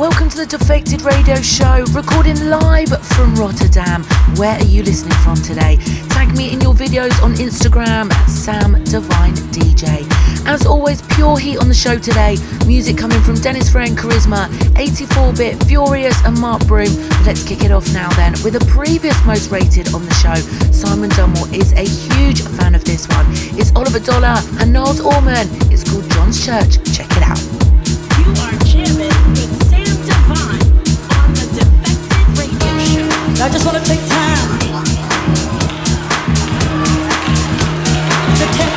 Welcome to the Defected Radio Show, recording live from Rotterdam. Where are you listening from today? Tag me in your videos on Instagram at Sam Divine DJ. As always, pure heat on the show today. Music coming from Dennis Ferrer and Karizma, 84-bit, Fiorious, and Mark Broom. Let's kick it off now then with the previous most rated on the show. Simon Dunmore is a huge fan of this one. It's Oliver Dollar and Nils Ohrmann. It's called John's Church. Check it out. I just want to take time. To tell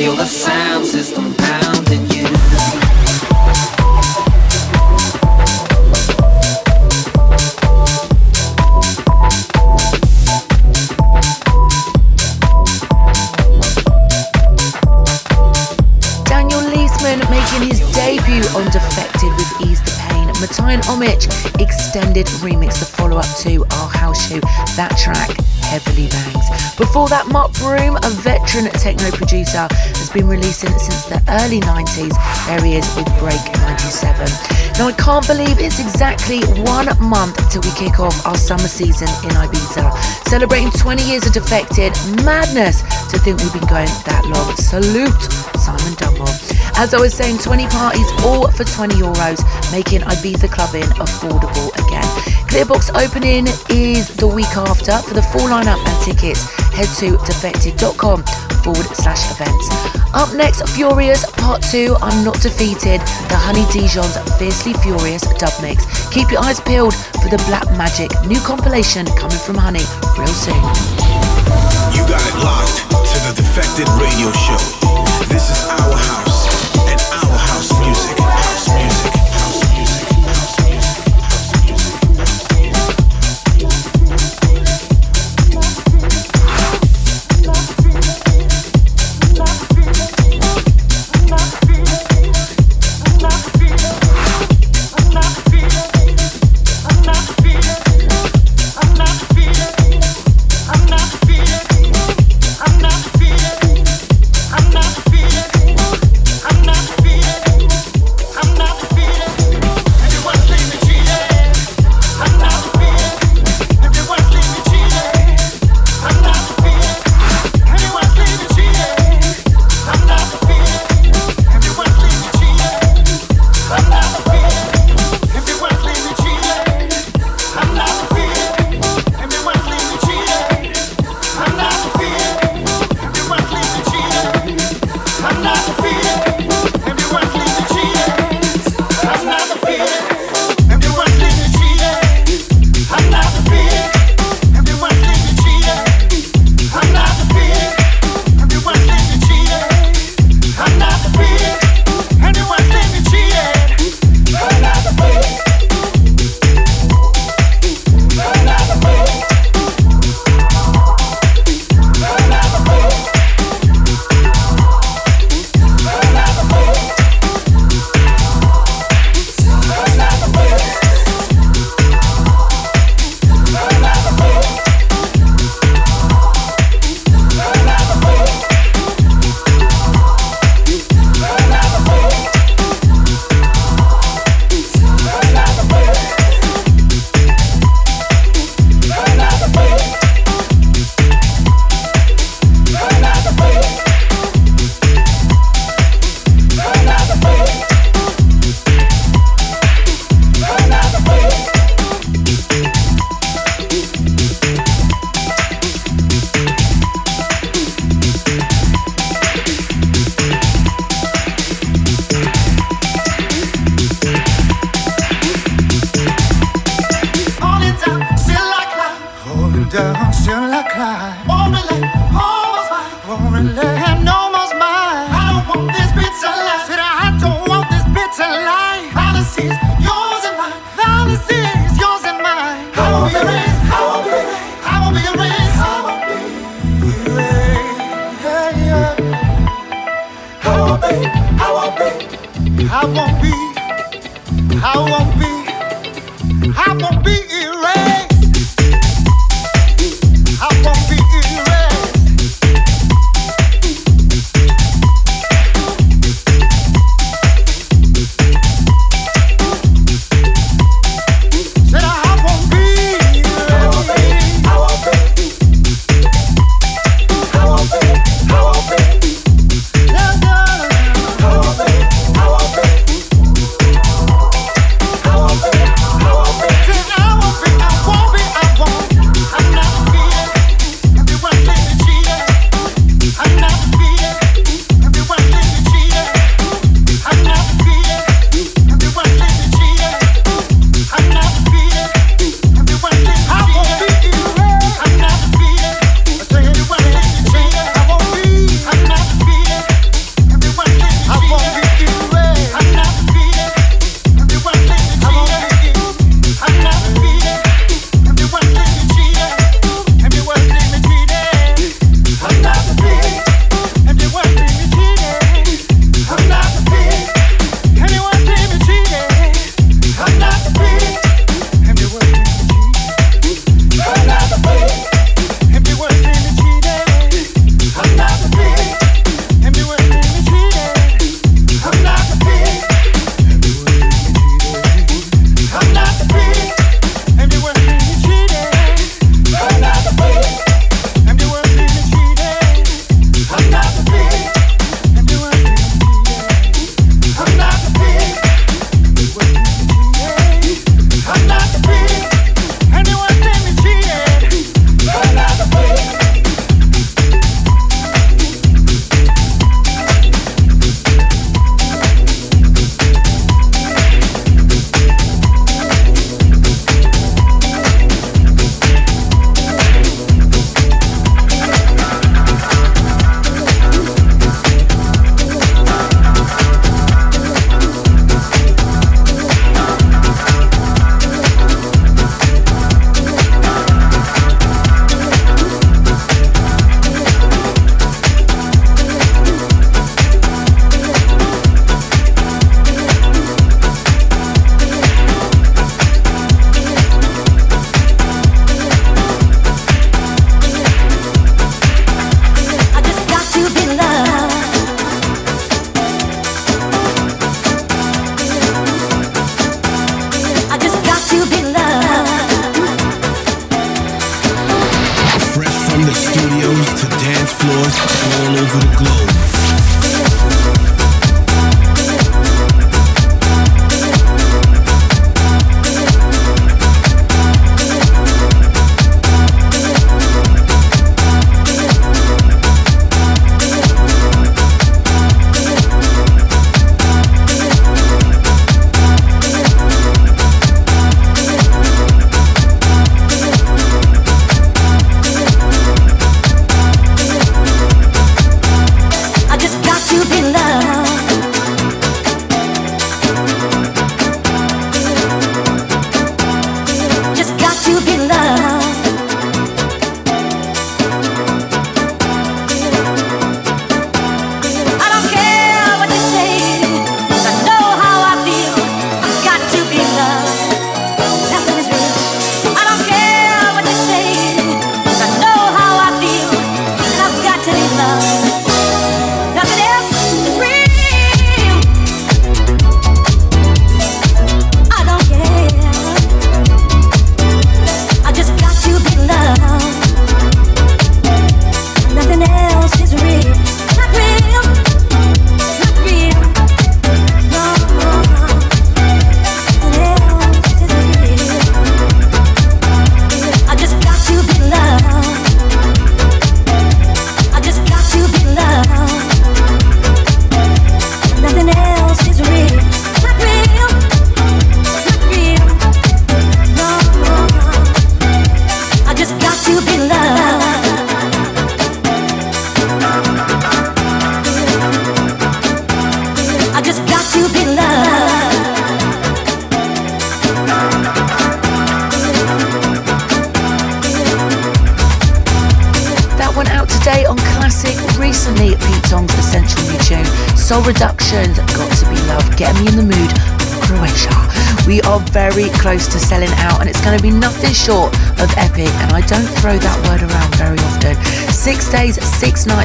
feel the sound system pounding you On Defected with Ease the Pain, Mattei and Omich extended remix the follow up to our house shoe, that track techno producer, has been releasing since the early 90s. There he is with Break 97. Now, I can't believe it's exactly one month till we kick off our summer season in Ibiza. Celebrating 20 years of Defected. Madness to think we've been going that long. Salute, Simon Dunmore. As I was saying, 20 parties all for 20 euros, making Ibiza clubbing affordable again. Glitterbox opening is the week after. For the full lineup and tickets, head to defected.com forward slash events. Up next, Fiorious Part 2, I'm Not Defeated, the Honey Dijon's Fiercely Furious dub mix. Keep your eyes peeled for the Black Magic new compilation coming from Honey real soon. You got it locked to the Defected Radio Show. This is our house House music. will I cry? Won't relent, almost mine. Won't no almost mine. I don't want this bitter life. Said I don't want this bitter life. Policy is yours and mine. Policy is yours and mine. I won't be erased. I won't be erased. I won't be erased. I won't be erased. Yeah yeah. I won't be. I won't be. I won't be. I won't be. I won't be.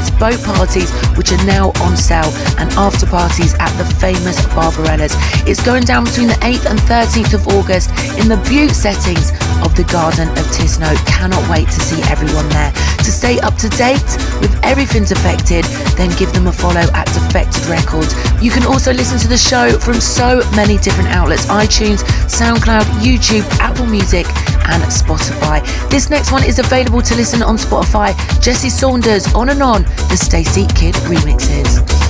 its boat parties, which are now on sale, and after parties at the famous Barbarella's. It's going down between the 8th and 13th of August in the butte settings of the Garden of Tisno. Cannot wait to see everyone there. To stay up to date with everything Defected, then give them a follow at Defected Records. You can also listen to the show from so many different outlets iTunes, SoundCloud, YouTube, Apple Music and Spotify. This next one is available to listen on Spotify. Jesse Saunders, On and On, the Stacy Kidd remixes.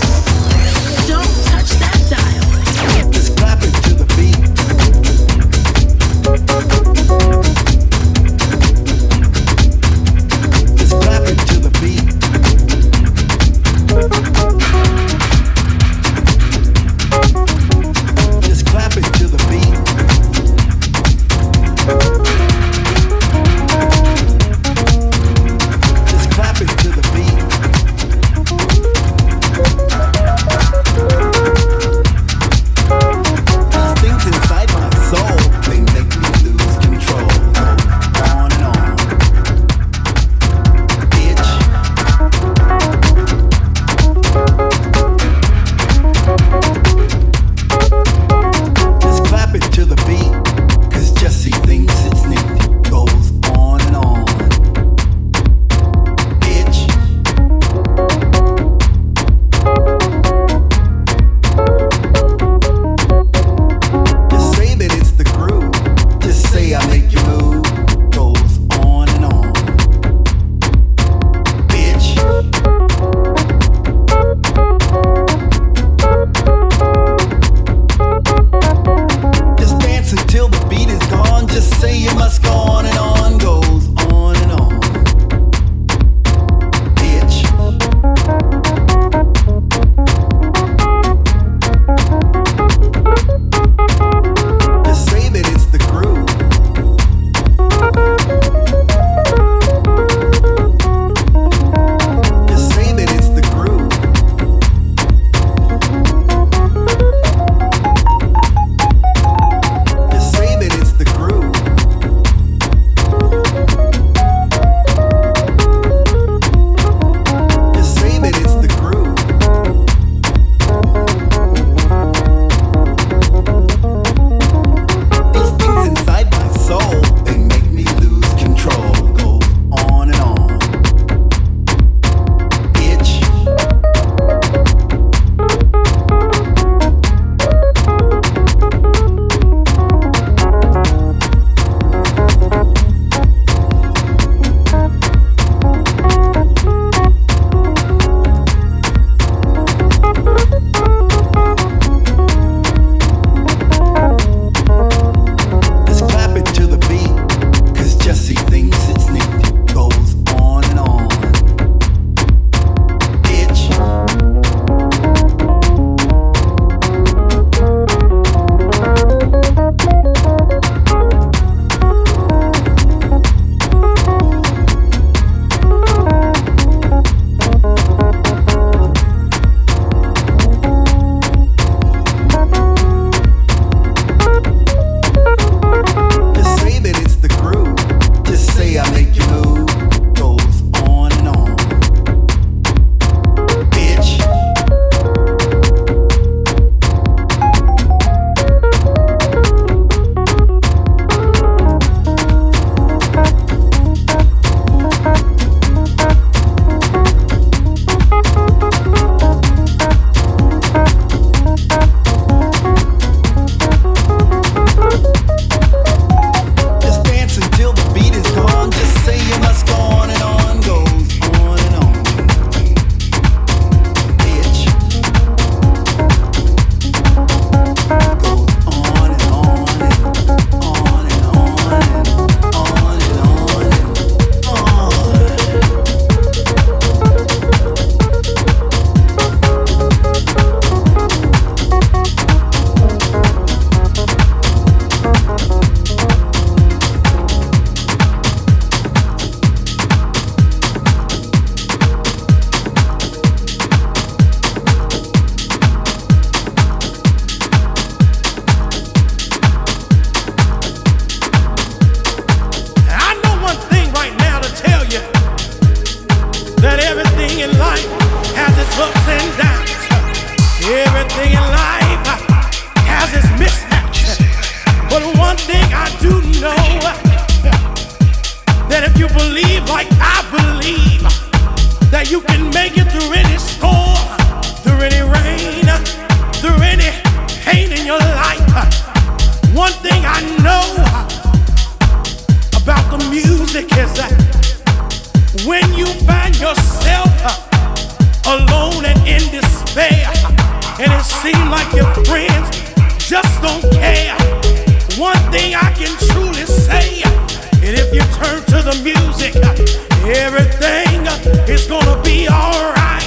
Is gonna be alright.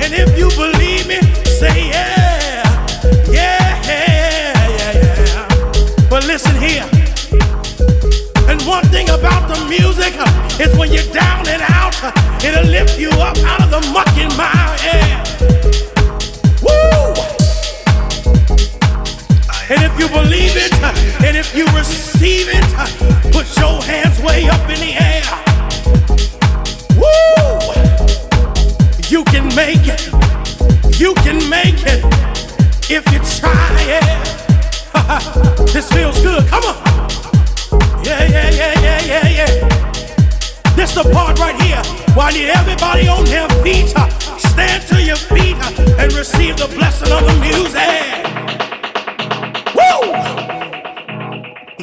And if you believe me, say yeah, yeah, yeah, yeah. But listen here. And one thing about the music uh, is when you're down and out, uh, it'll lift you up out of the muck and mire. Woo! And if you believe it, uh, and if you receive it, put your hands way up in the air. You can make it. You can make it if you try. Yeah. this feels good. Come on. Yeah, yeah, yeah, yeah, yeah, yeah. This the part right here where I need everybody on their feet. stand to your feet and receive the blessing of the music. Woo!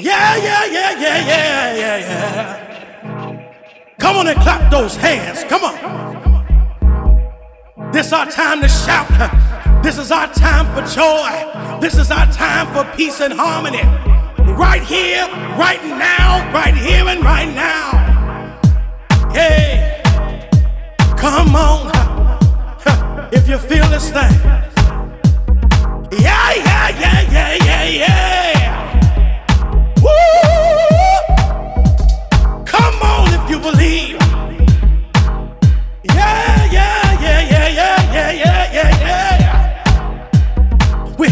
Yeah, yeah, yeah, yeah, yeah, yeah, yeah. Come on and clap those hands. Come on. This is our time to shout. This is our time for joy. This is our time for peace and harmony. Right here, right now, right here and right now. Hey, come on. If you feel this thing. Yeah, yeah, yeah, yeah, yeah, yeah. Woo! Come on if you believe.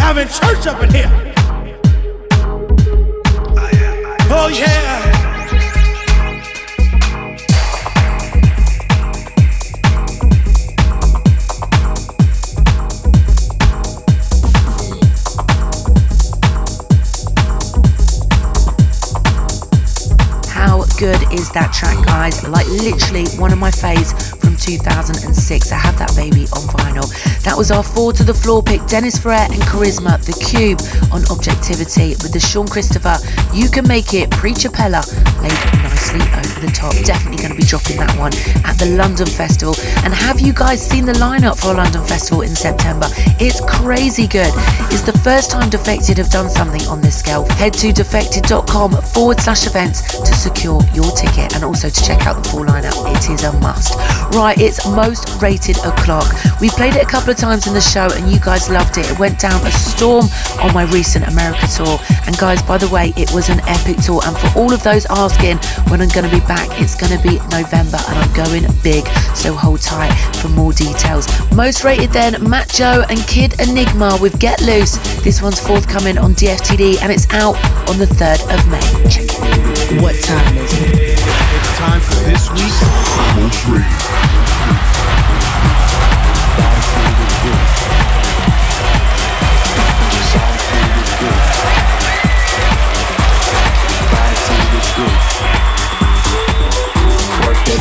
Having church up in here. Oh yeah. How good is that track, guys? Like literally one of my faves 2006. I have that baby on vinyl. That was our four to the floor pick Dennis Ferrer and Karizma, The Cube on Objektivity with the Shawn Christopher. You can make it, Preachapella laid nicely over the top. Definitely going to be dropping that one at the London Festival. And have you guys seen the lineup for London Festival in September? It's crazy good. It's the first time Defected have done something on this scale. Head to defected.com forward slash events to secure your ticket and also to check out the full lineup. It is a must. Right, it's most rated o'clock. We played it a couple of times in the show and you guys loved it. It went down a storm on my recent America tour. And guys, by the way, it was an epic tour. And for all of those asking when I'm going to be back, it's going to be November and I'm going big. So hold tight for more details. Most rated then, Mat.Joe and Kid Enigma with Get Loose. This one's forthcoming on DFTD and it's out on the 3rd of May. Check it. What time is it? It's time for this week's Most Rated.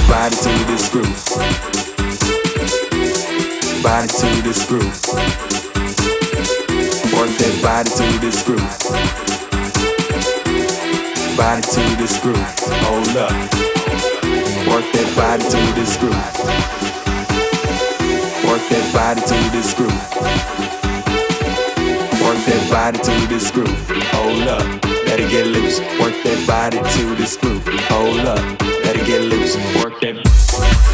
Body to this groove. Body to this groove. Work that body to this groove. Body to this groove. Hold up. Work that body to this groove. Work that body to this groove. Work that body to this groove. Hold up. It get loose. Work that body to this groove. Hold up. It get loose. Work that.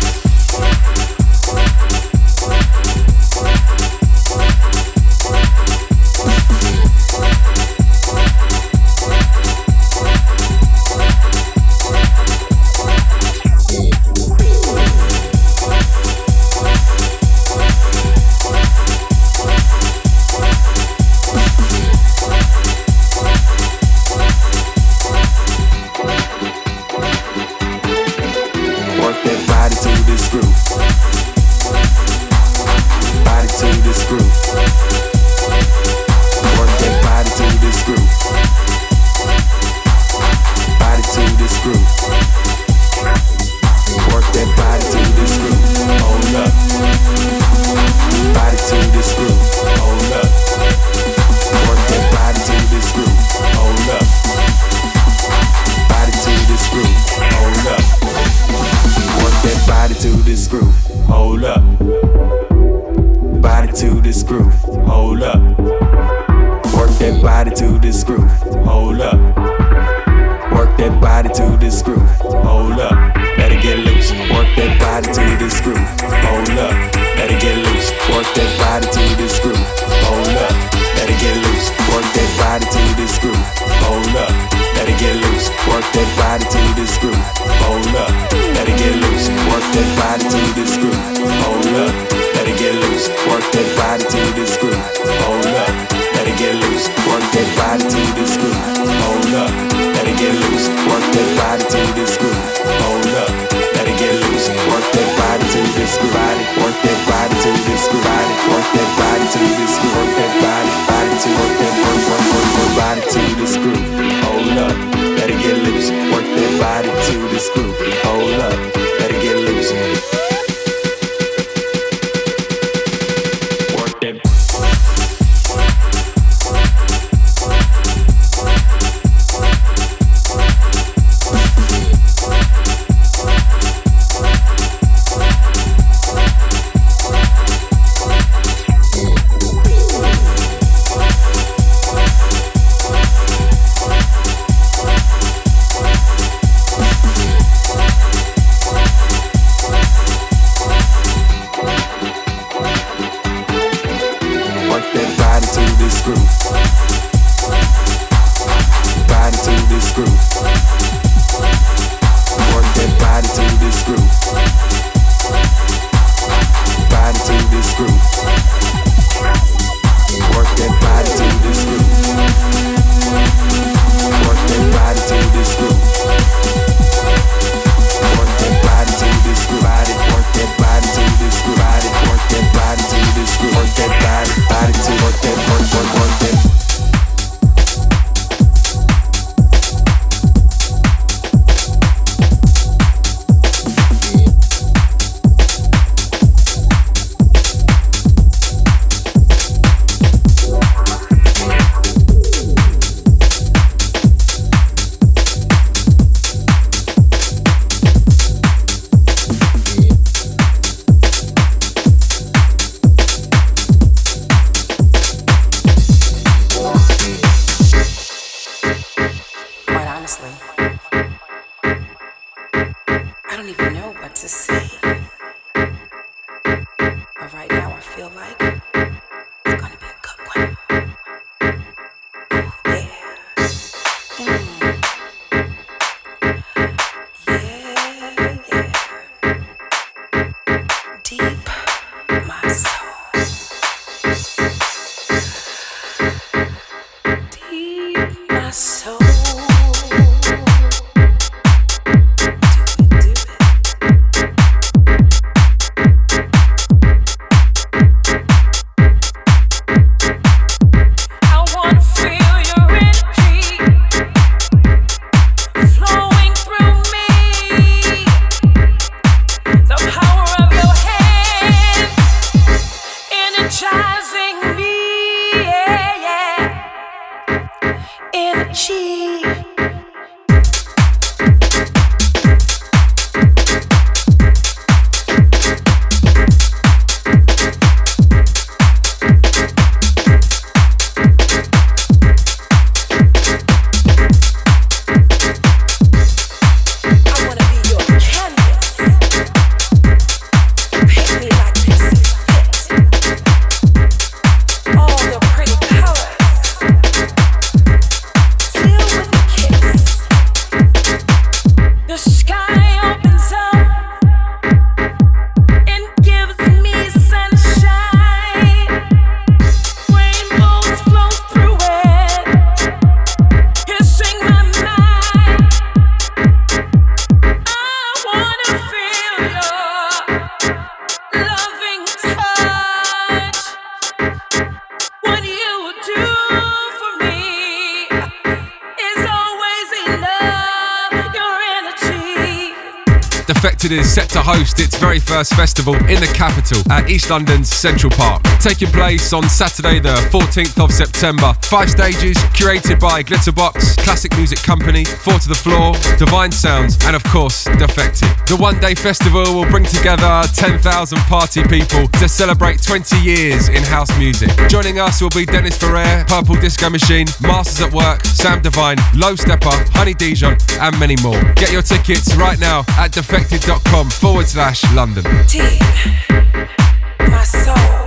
to this groove. Hold up, better get loose. Work that body to this groove. Hold up. Defected is set to host its very first festival in the capital at East London's Central Park, taking place on Saturday, the 14th of September. Five stages curated by Glitterbox, Classic Music Company, Four to the Floor, Divine Sounds, and of course, Defected. The one day festival will bring together 10,000 party people to celebrate 20 years in house music. Joining us will be Dennis Ferrer, Purple Disco Machine, Masters at Work, Sam Divine, Low Steppa, Honey Dijon, and many more. Get your tickets right now at defected.com forward slash London. T, my soul.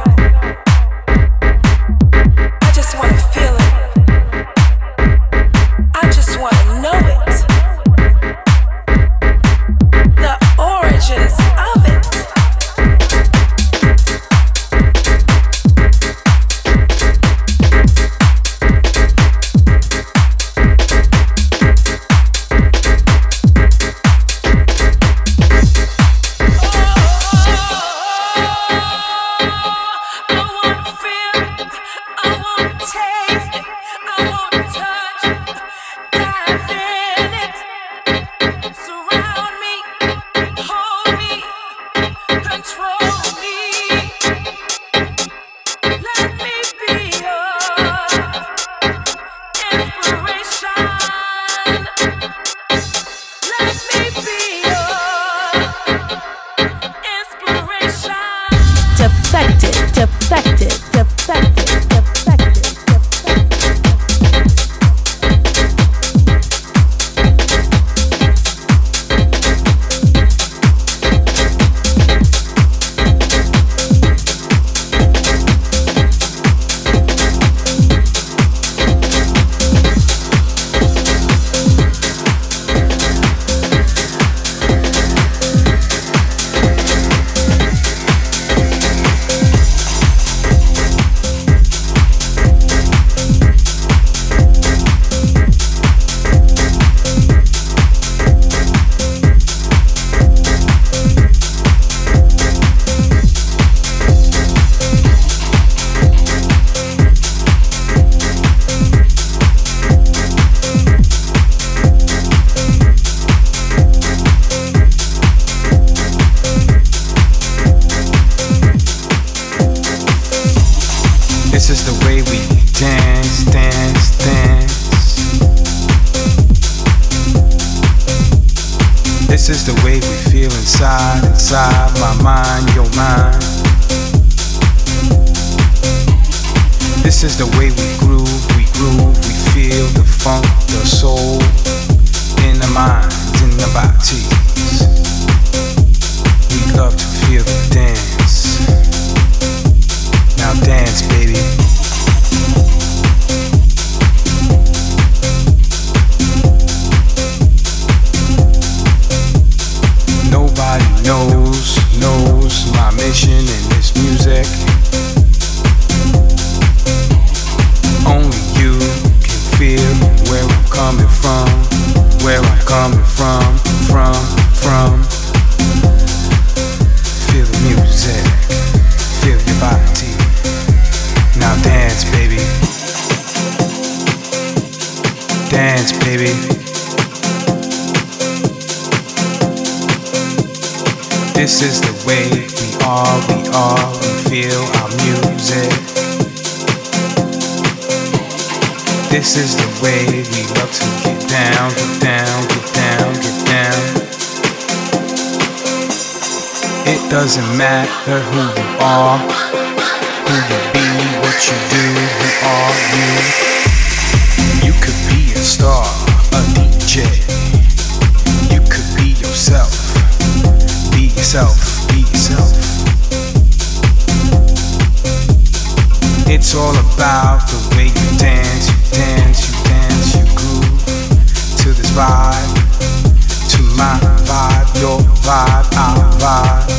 Dance, baby. This is the way we are, we are, we feel our music. This is the way we love to get down, get down, get down, get down. It doesn't matter who you are, who you be, what you do, who are you. Yourself, be yourself. It's all about the way you dance, you dance, you dance, you groove to this vibe, to my vibe, your vibe, our vibe.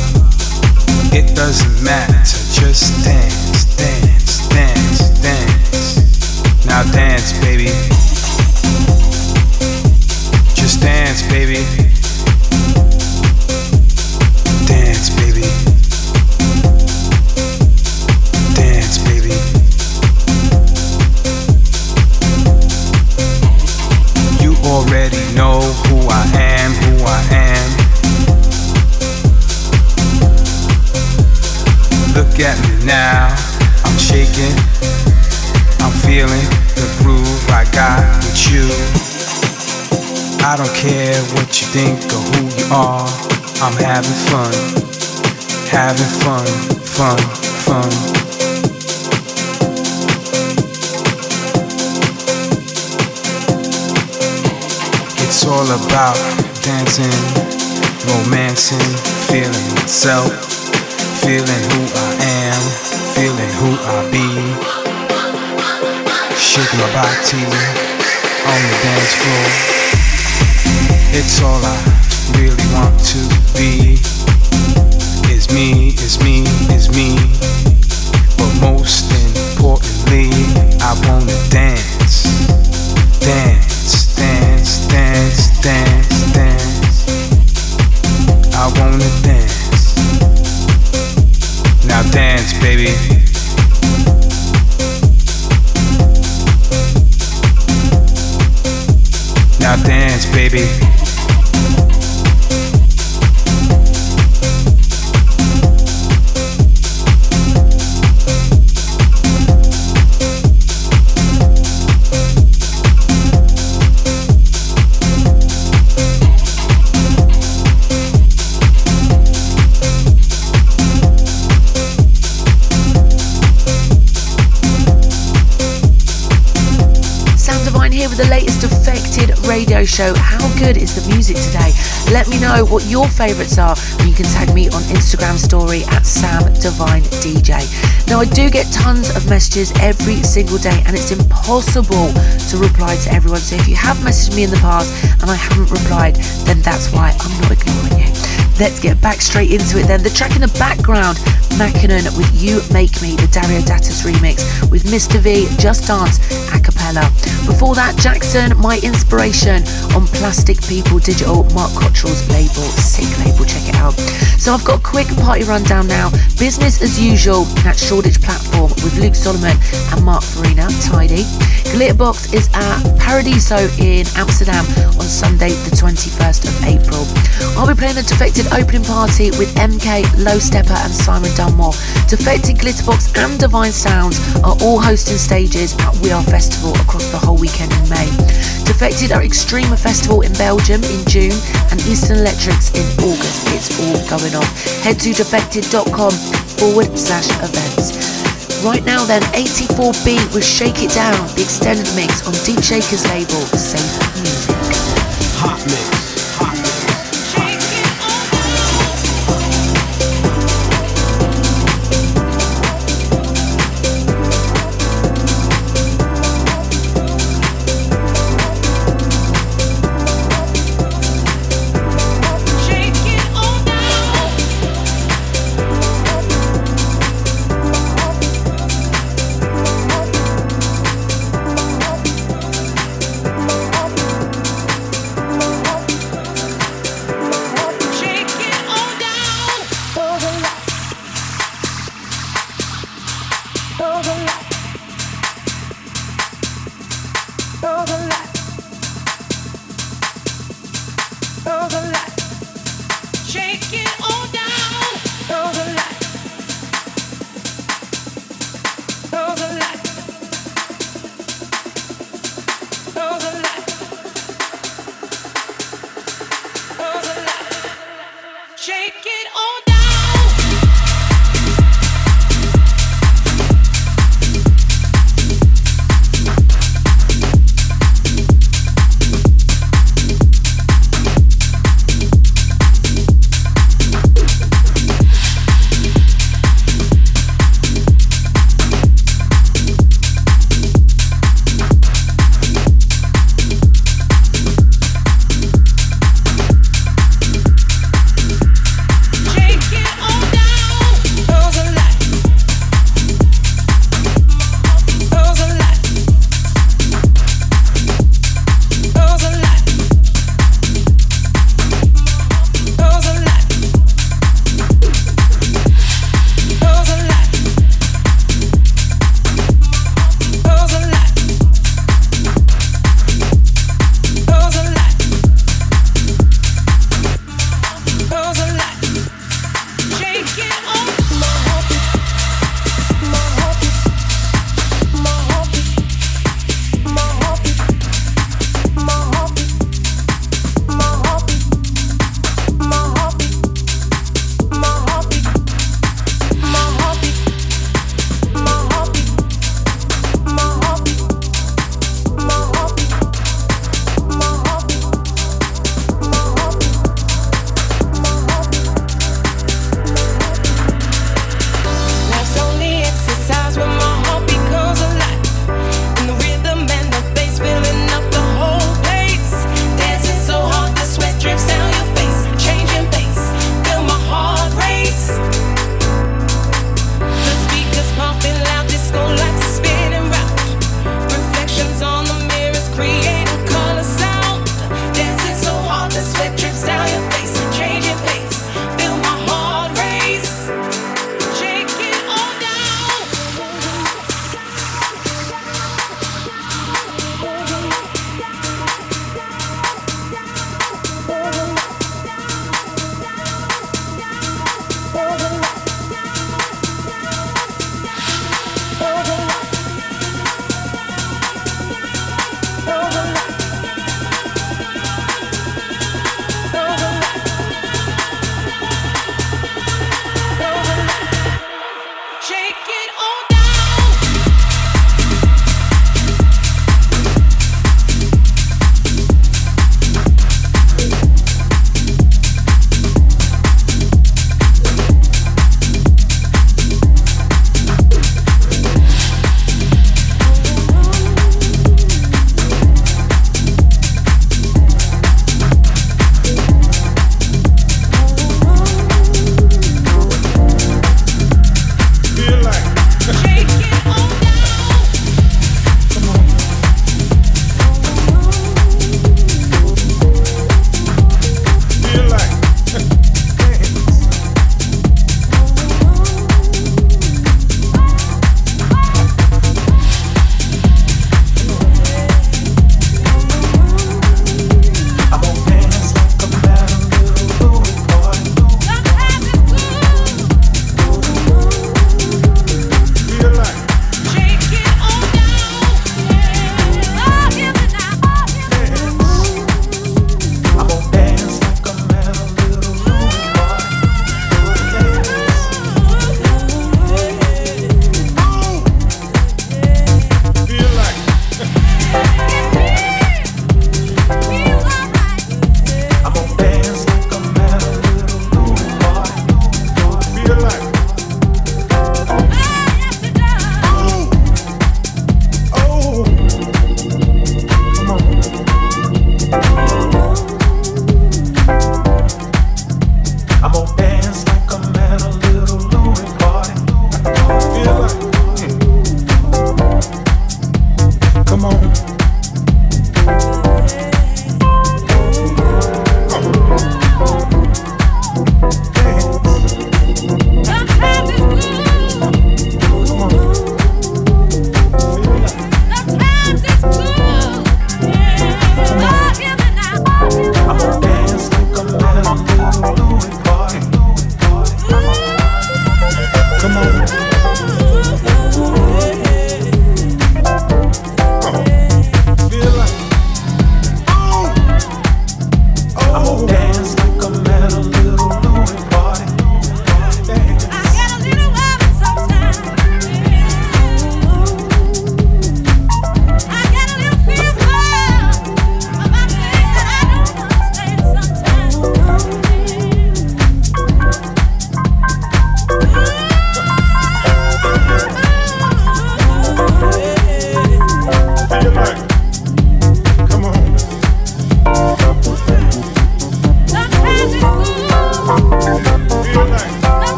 It doesn't matter, just dance, dance, dance, dance. Now dance, baby. Just dance, baby. Look at me now. I'm shaking, I'm feeling the groove I got with you. I don't care what you think or who you are. I'm having fun, having fun, fun, fun. It's all about dancing, romancing, feeling myself, feeling who I am, feeling who I be. Shaking my body on the dance floor. It's all I really want to be. Is me, is me, is me. But most importantly, I wanna dance, dance, dance, dance, dance, dance. I wanna dance. Now dance, baby. Now dance, baby. Radio show. How good is the music today? Let me know what your favourites are, you can tag me on Instagram story at Sam Divine DJ. Now, I do get tons of messages every single day, and it's impossible to reply to everyone. So, if you have messaged me in the past and I haven't replied, then that's why I'm not ignoring you. Let's get back straight into it then. The track in the background, Makanan with You Make Me, the Dario D'Attis remix with Mr. V, Just Dance, a cappella. Before that, Jacssen, My Inspiration on Plastik People Digital, Mark Cottrell's label, sick label, check it out. So I've got a quick party rundown now. Business as usual at Shoreditch Platform with Luke Solomon and Mark Farina, Tidy. Glitterbox is at Paradiso in Amsterdam on Sunday, the 21st of April. I'll be playing the Defected opening party with MK, Low Steppa, and Simon Dunmore. Defected Glitterbox and Divine Sounds are all hosting stages at We Are Festival across the whole weekend in May. Defected are Extrema Festival in Belgium in June and Eastern Electrics in August. It's all going on. Head to defected.com forward slash events. Right now, then, 84Bit with Shake It Down, the extended mix on Deep Shaker's label, Safe Music. Hot mix.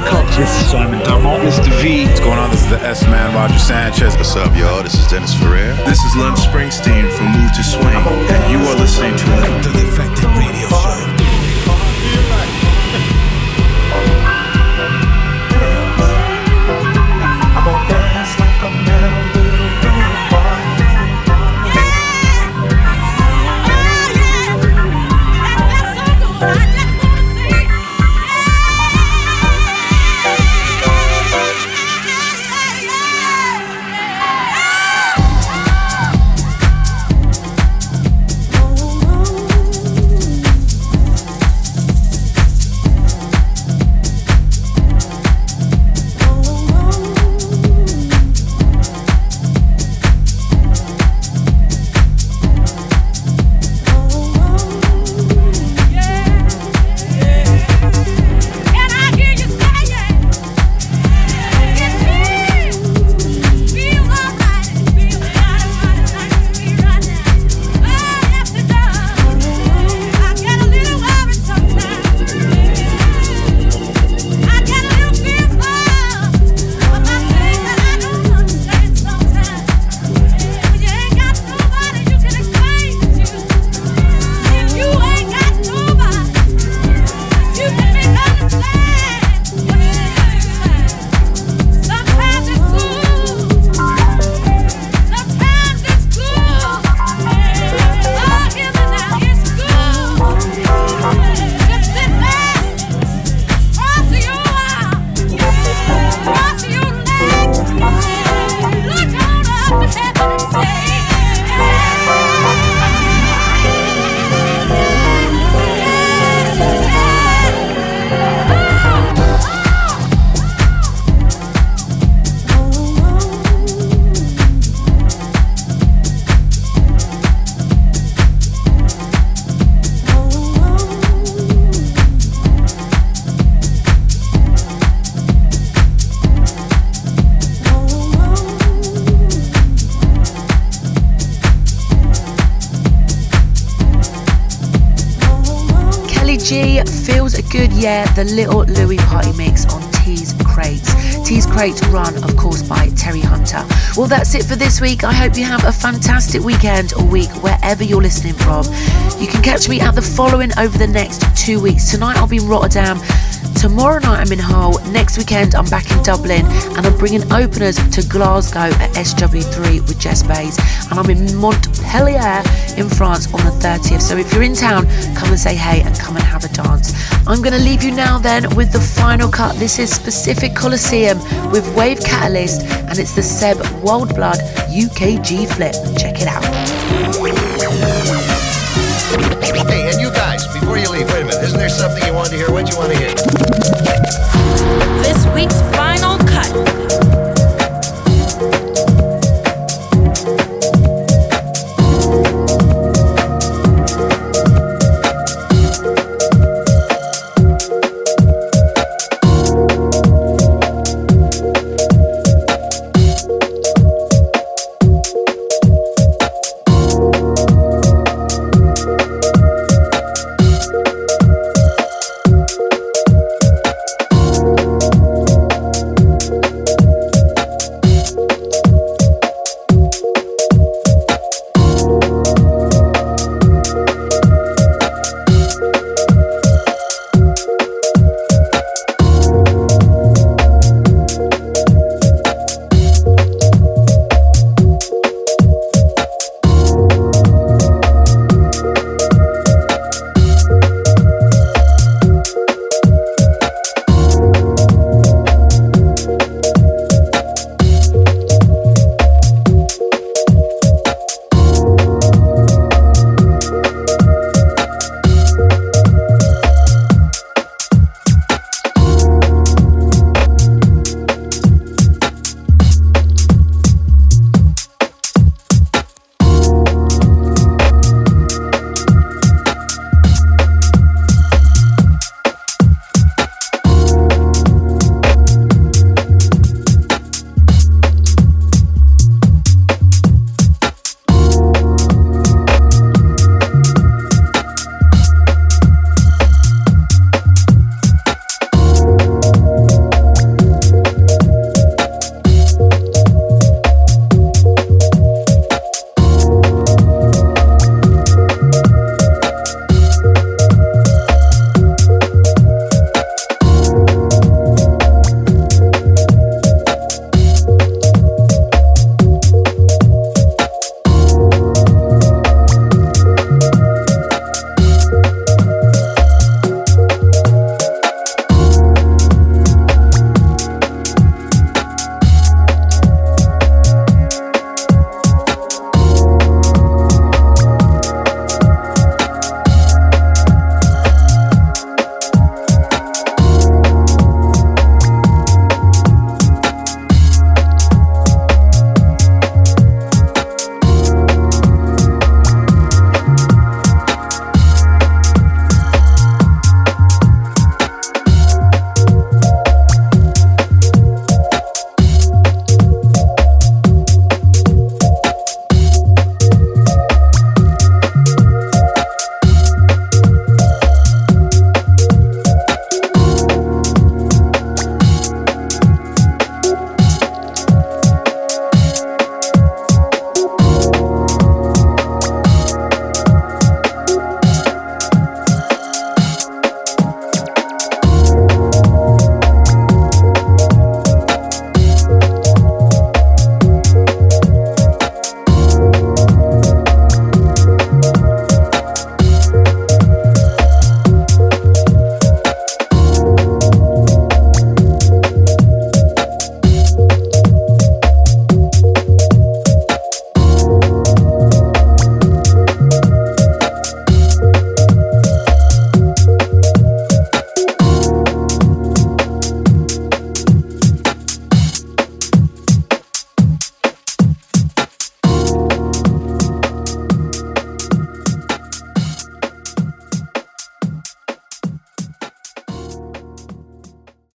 Cox. This is Simon Dunmore. Mr. V. What's going on? This is the S Man, Roger Sanchez. What's up, y'all? This is Dennis Ferrer. This is Lund Springsteen from Move to Swing, and you are listening to the Defected Radio Show. Yeah, the Little Louie party mix on T's Crates. T's Crates run, of course, by Terry Hunter. Well, that's it for this week. I hope you have a fantastic weekend or week wherever you're listening from. You can catch me at the following over the next two weeks. Tonight I'll be in Rotterdam. Tomorrow night I'm in Hull. Next weekend I'm back in Dublin and I'm bringing openers to Glasgow at SWG3 with Jess Bays. And I'm in Montpellier in France on the 30th. So if you're in town, come and say hey and come and have a dance. I'm going to leave you now then with the final cut. This is Pacific Coliseum with Wave Catalyst, and it's the Seb Wildblood UKG flip. Check it out. Hey, and you guys, before you leave, wait a minute. Isn't there something you want to hear? What do you want to hear? This week's final